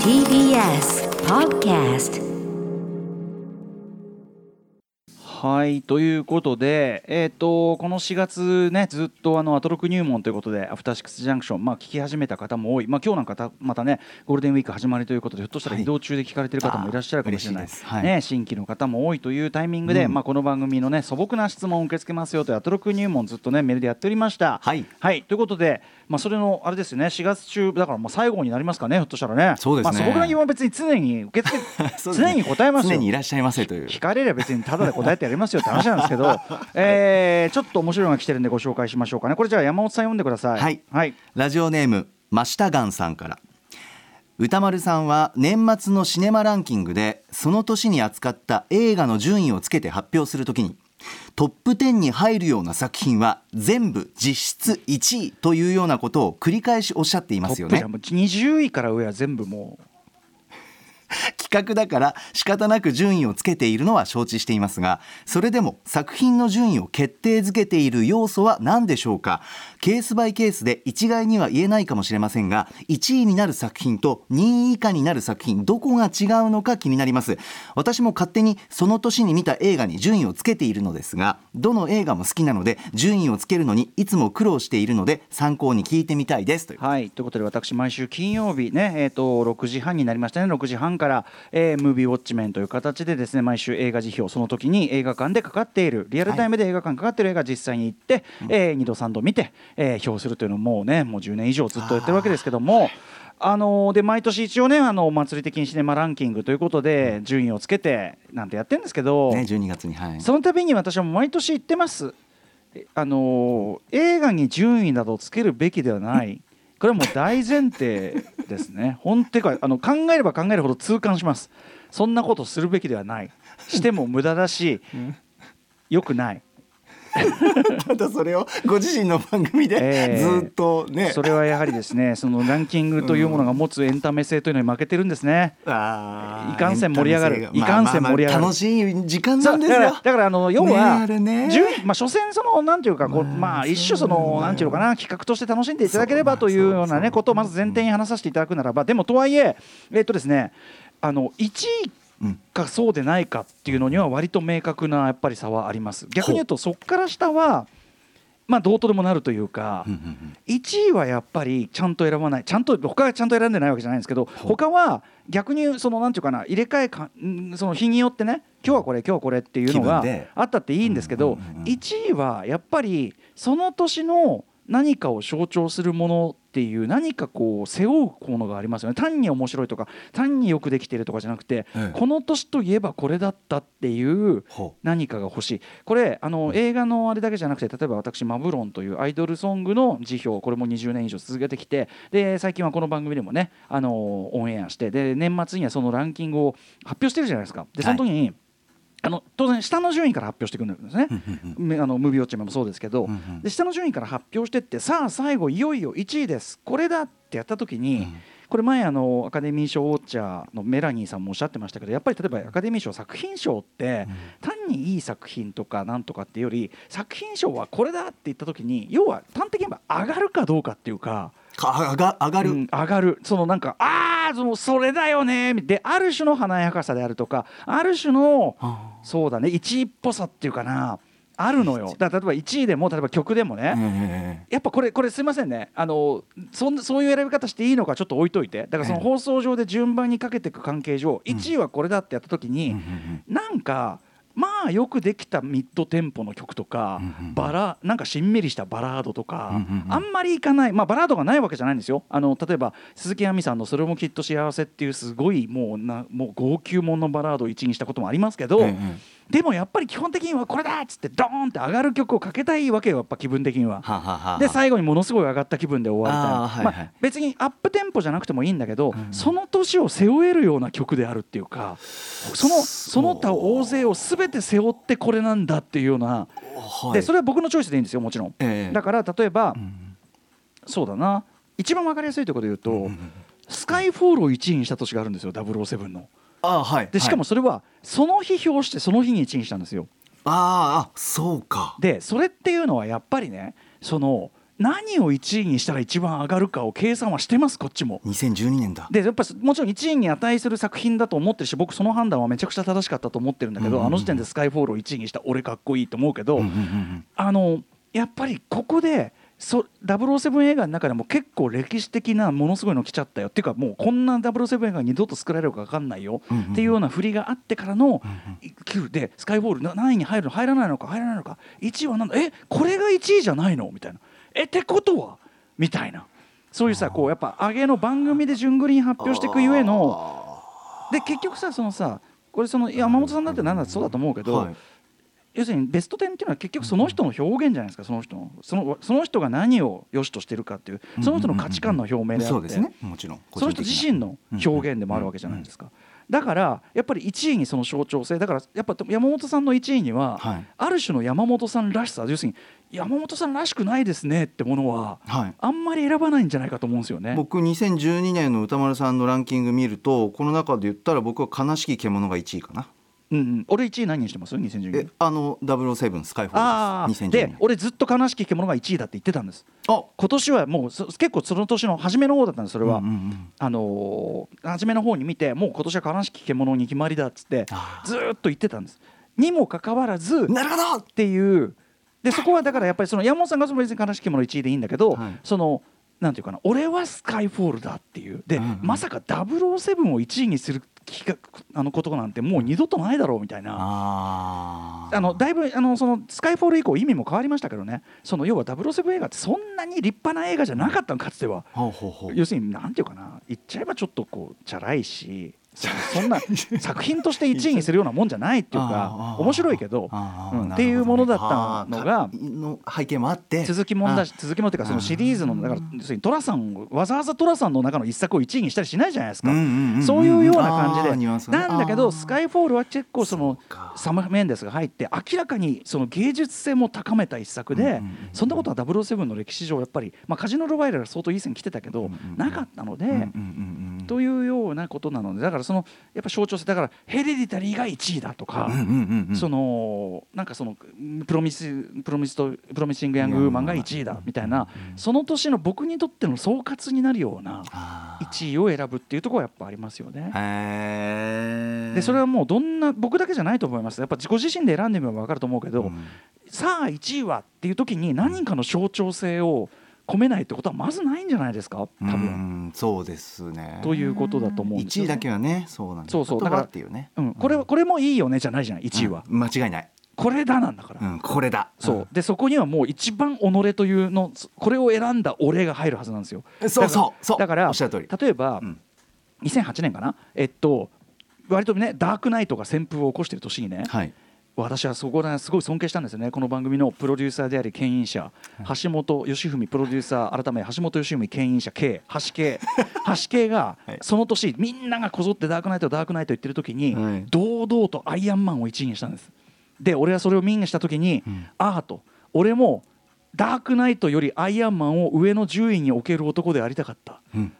TBS Podcast はいということで、えー、とこの4月ねずっとあのアトロク入門ということでアフターシックスジャンクション、まあ、聞き始めた方も多い、まあ今日なんかたまたねゴールデンウィーク始まりということでひょっとしたら移動中で聞かれてる方もいらっしゃるかもしれない、はい。ね、新規の方も多いというタイミングで、うん。まあ、この番組のね素朴な質問を受け付けますよというアトロク入門ずっとねメールでやっておりました。はい。はい、ということで、まあ、それのあれですよね4月中だからもう最後になりますかねひょっとしたらね。そうですね。まあ、素朴な疑問は別に常に受け付け ね。常に答えますよ。常にいらっしゃいませという。聞かれれば別にただで答えてやりますよって話なんですけど、えーちょっと面白いのが来てるんでご紹介しましょうかね。これじゃあ山本さん読んでください。はい。はい、ラジオネーム真下ガンさんから。歌丸さんは年末のシネマランキングでその年に扱った映画の順位をつけて発表するときにトップ10に入るような作品は全部実質1位というようなことを繰り返しおっしゃっていますよね。トップじゃんもう20位から上は全部も 企画だから仕方なく順位をつけているのは承知していますがそれでも作品の順位を決定づけている要素は何でしょうか？ケースバイケースで一概には言えないかもしれませんが1位になる作品と2位以下になる作品どこが違うのか気になります。私も勝手にその年に見た映画に順位をつけているのですがどの映画も好きなので順位をつけるのにいつも苦労しているので参考に聞いてみたいです。というはい。ということで私毎週金曜日ねえっ、と6時半になりましたね。6時半から、えームービーウォッチメンという形でですね毎週映画辞表その時に映画館でかかっているリアルタイムで映画館かかっている映画実際に行って、え2度3度見て、えー評するというのをもうねもう10年以上ずっとやってるわけですけども。あのーで毎年一応ねあのお祭り的にシネマランキングということで順位をつけてなんてやってるんですけど、ね12月にはいその度に私は毎年言ってます。えあのー映画に順位などをつけるべきではない。これはもう大前提ですね。本当かあの考えれば考えるほど痛感します。そんなことするべきではない。しても無駄だし、良くない。ただそれをご自身の番組でえーずっとね、それはやはりですね、そのランキングというものが持つエンタメ性というのに負けてるんですね。あー。いかんせん盛り上がるいかんせん盛り上がる。まあまあまあ楽しい時間なんですよ。だからだからあの要ねは、ね。順位まあ所詮そのなんていうかこうまあまあ一種そのなんていうのかな企画として楽しんでいただければというようなねことをまず前提に話させていただくならばでもとはいええっとですねあの1位うんかそうでないかっていうのには割と明確なやっぱり差はあります逆に言うとそこから下はまあどうとでもなるというか、1位はやっぱりちゃん。と選ばないちゃん。と他がちゃん。と選ん。でないわけじゃないん。ですけど他は逆にそのなん。ていうかな入れ替えかその日によってね今日はこれ今日はこれっていうのがあったっていいん。ですけど1位はやっぱりその年の何かを象徴するものっていう何かこう背負うものがありますよね。単に面白いとか単によくできてるとかじゃなくて、ええ。この年といえばこれだったっていうほ何かが欲しい。これあの、映画のあれだけじゃなくて例えば私マブロンというアイドルソングの辞表これも20年以上続けてきてで最近はこの番組でもねあのオンエアしてで年末にはそのランキングを発表してるじゃないですか。でその時に、あの当然下の順位から発表していくんですね、めあのムービーウォッチメンもそうですけど、で下の順位から発表してってさあ最後いよいよ1位です。これだってやった時に、これ前あのアカデミー賞ウォッチャーのメラニーさんもおっしゃってましたけどやっぱり例えばアカデミー賞作品賞って、単にいい作品とかなんとかっていうより作品賞はこれだって言った時に要は端的に言えば上がるかどうかっていうか。か上が上がる、うん上がる。そのなんかああそのそれだよね。である種の華やかさであるとかある種のあそうだね1位っぽさっていうかなあるのよ。だから例えば1位でも例えば曲でもね、えやっぱこれこれすいませんね。あのそんそういう選び方していいのかちょっと置いといて。だからそのええ。放送上で順番にかけていく関係上、1位はこれだってやった時に、えうなんかまあよくできたミッドテンポの曲とか、うんうんバラなんかしんみりしたバラードとか、うんうんうん。あんまりいかない、まあ、バラードがないわけじゃないんですよ。あの例えば鈴木亜美さんの「それもきっと幸せ」っていうすごいもうなもう号泣もんのバラードを1位にしたこともありますけど、ええでもやっぱり基本的にはこれだっつってドーンって上がる曲をかけたいわけよやっぱ気分的には。はあはあはあで最後にものすごい上がった気分で終わりたいはいはい。まあ、別にアップテンポじゃなくてもいいんだけど、うん。その年を背負えるような曲であるっていうかそのその他大勢を全て背負ってこれなんだっていうような、はい。でそれは僕のチョイスでいいんですよもちろん。ええ。だから例えば、うん。そうだな。一番わかりやすいところで言うと、うんうんスカイフォールを1位にした年があるんですよ007の。あはい。でしかもそれはその日表してその日に1位にしたんですよ。あーあそうか。でそれっていうのはやっぱりねその何を1位にしたら一番上がるかを計算はしてますこっちも。2012年だ。でやっぱもちろん1位に値する作品だと思ってるし僕その判断はめちゃくちゃ正しかったと思ってるんだけど、うんうんうん。あの時点でスカイフォールを1位にした俺かっこいいと思うけど、うんうんうん。あのやっぱりここでそ007映画の中でも結構歴史的なものすごいの来ちゃったよ。っていうかもうこんな007映画が二度と作られるか分かんないよ。うんうんうん。っていうような振りがあってからの9でスカイフォールな何位に入るの入らないのか入らないのか1位はなんだえこれが1位じゃないの？みたいな。えってことは？みたいな。そういうさこうやっぱ上げの番組で順繰りに発表していくゆえので結局さそのさこれその山本さんだって何だってそうだと思うけど、はい要するにベスト10っていうのは結局その人の表現じゃないですかその人の。そのその人が何を良しとしてるかっていうその人の価値観の表明であってそうですね。もちろん。その人自身の表現でもあるわけじゃないですか。だからやっぱり1位にその象徴性だからやっぱ山本さんの1位には、はい。ある種の山本さんらしさ要するに山本さんらしくないですねってものははい。あんまり選ばないんじゃないかと思うんですよね。僕2012年の歌丸さんのランキング見るとこの中で言ったら僕は悲しき獣が1位かなうんうん、俺1位何にしてます？2012え年あの007スカイフォあールです。2012あで年俺ずっと悲しき獣が1位だって言ってたんです。あ。今年はもうそ結構その年の初めの方だったんですそれは、うんうんうん。あのー初めの方に見てもう今年は悲しき獣に決まりだっつってずーっと言ってたんです。にもかかわらずっなるほど。ていう。でそこはだからやっぱりその山本さんがその別に悲しき獣1位でいいんだけど、はい。そのなんていうかな俺はスカイフォールだっていう。で、うんうん。まさか007を1位にする企画あのことなんてもう二度とないだろうみたいな。あのだいぶあのそのスカイフォール以降意味も変わりましたけどね。その要は007映画ってそんなに立派な映画じゃなかったのかつては要するになんていうかな言っちゃえばちょっとこうチャラいしそそんな作品として1位にするようなもんじゃないっていうあかー面白いけどっていうものだったのが背景もあって。続きもんだし続きもっていうかそのシリーズのだから要するに寅さんをわざわざ寅さんの中の一作を1位にしたりしないじゃないですか。そういうような感じで。なんだけどスカイフォールは結構そのか。サム・メンデスが入って明らかにその芸術性も高めた一作でそんなことは007の歴史上やっぱりまあカジノ・ロワイヤルが相当いい線来てたけどなかったので。うん。うんうんうんというようなことなのでだからそのやっぱ象徴性だからヘレディタリーが1位だとか、うんうんうんうん。そのなんかそのプロミスプロミスとプロミシング・ヤング・ウーマンが1位だみたいなその年の僕にとっての総括になるようなあー。1位を選ぶっていうところはやっぱありますよね。でそれはもうどんな僕だけじゃないと思います。やっぱ自己自身で選んでみれば分かると思うけど、うん。さあ1位はっていう時に何かの象徴性を込めないってことはまずないんじゃないですか？多分。うんそうですね。ということだと思うんです1よね。位だけはねそうなんそうそう。だからっていうね。うん、これはこれもいいよねじゃないじゃん1位は、うん。間違いない。これだなんだから、うんこれだ。そう。でそこにはもう一番己というのこれを選んだ俺が入るはずなんですよ。うんそうそうそう。だからおっしゃる通り。例えば、うん。2008年かな？えっと割とねダークナイトが旋風を起こしてる年にね、はい私はそこですごい尊敬したんですよね。この番組のプロデューサーであり牽引者、橋本義文プロデューサー改め橋本義文牽引者 K 橋系 橋系がはい。その年みんながこぞってダークナイトダークナイト言ってる時に、はい。堂々とアイアンマンを1位にしたんです。で俺はそれを見にした時に、ん。ああと俺もダークナイトよりアイアンマンを上の10位に置ける男でありたかった。うん。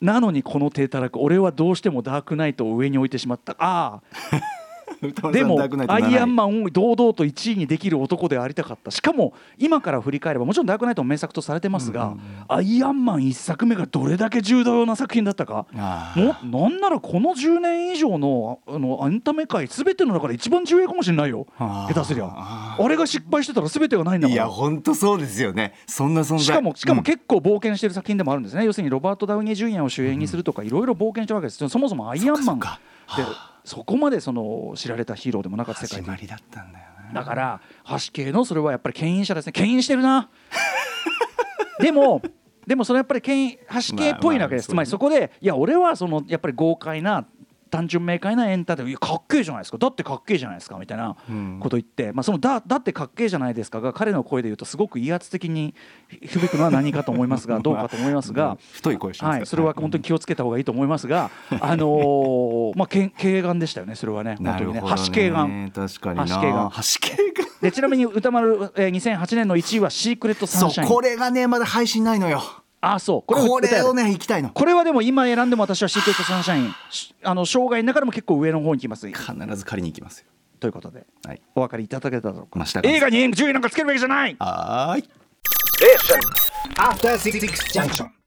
なのにこの低たらく俺はどうしてもダークナイトを上に置いてしまった。ああ でもアイアンンマンを堂々と1位にできる男でありたかった。しかも今から振り返ればもちろんダークナイトも名作とされてますが、アイアンマン1作目がどれだけ重要な作品だったか。もなんならこの10年以上のああのエンタメ界全ての中で一番重要かもしれないよ。下手すりゃ。ああれが失敗してたら全てがないんだいやから本当そうですよね。そんな存在。しかもしかもうん。結構冒険してる作品でもあるんですね、要するにロバート・ダウニー・ジュニアを主演にするとかいろいろ冒険してるわけですそもそもアイアンマンでそこまでその知られたヒーローでもなかった世界で。始だったんだよねだから橋系のそれはやっぱり牽引者ですね。牽引してるな。でもでもそれやっぱり牽引橋系っぽいわけです、まあまあつまりそこでいや俺はそのやっぱり豪快な単純明快なエンターでいやかっけえじゃないですか。だってかっけえじゃないですか。みたいなうん。こと言って、まあ、そのだだってかっけえじゃないですかが彼の声で言うとすごく威圧的に響くのは何かと思いますが どうかと思いますが、太い声してますはい、それは本当に気をつけた方がいいと思いますが、あのーまあけん軽眼でしたよねそれはね。本当にね。橋軽眼。確かにな。橋系が橋でちなみに歌丸、えー、2008年の1位はシークレットサンシャイン。これがねまだ配信ないのよあそう。ここれれをねね行きたいの。これはでも今選んでも私はシークレットサンシャイン。しあの生涯の中でも結構上の方に来ます。必ず借りに行きますよ。ということで。はい。お分かりいただけただろうか。まあ映画に順位なんかつけるべきじゃない。はーい。After Six Junction.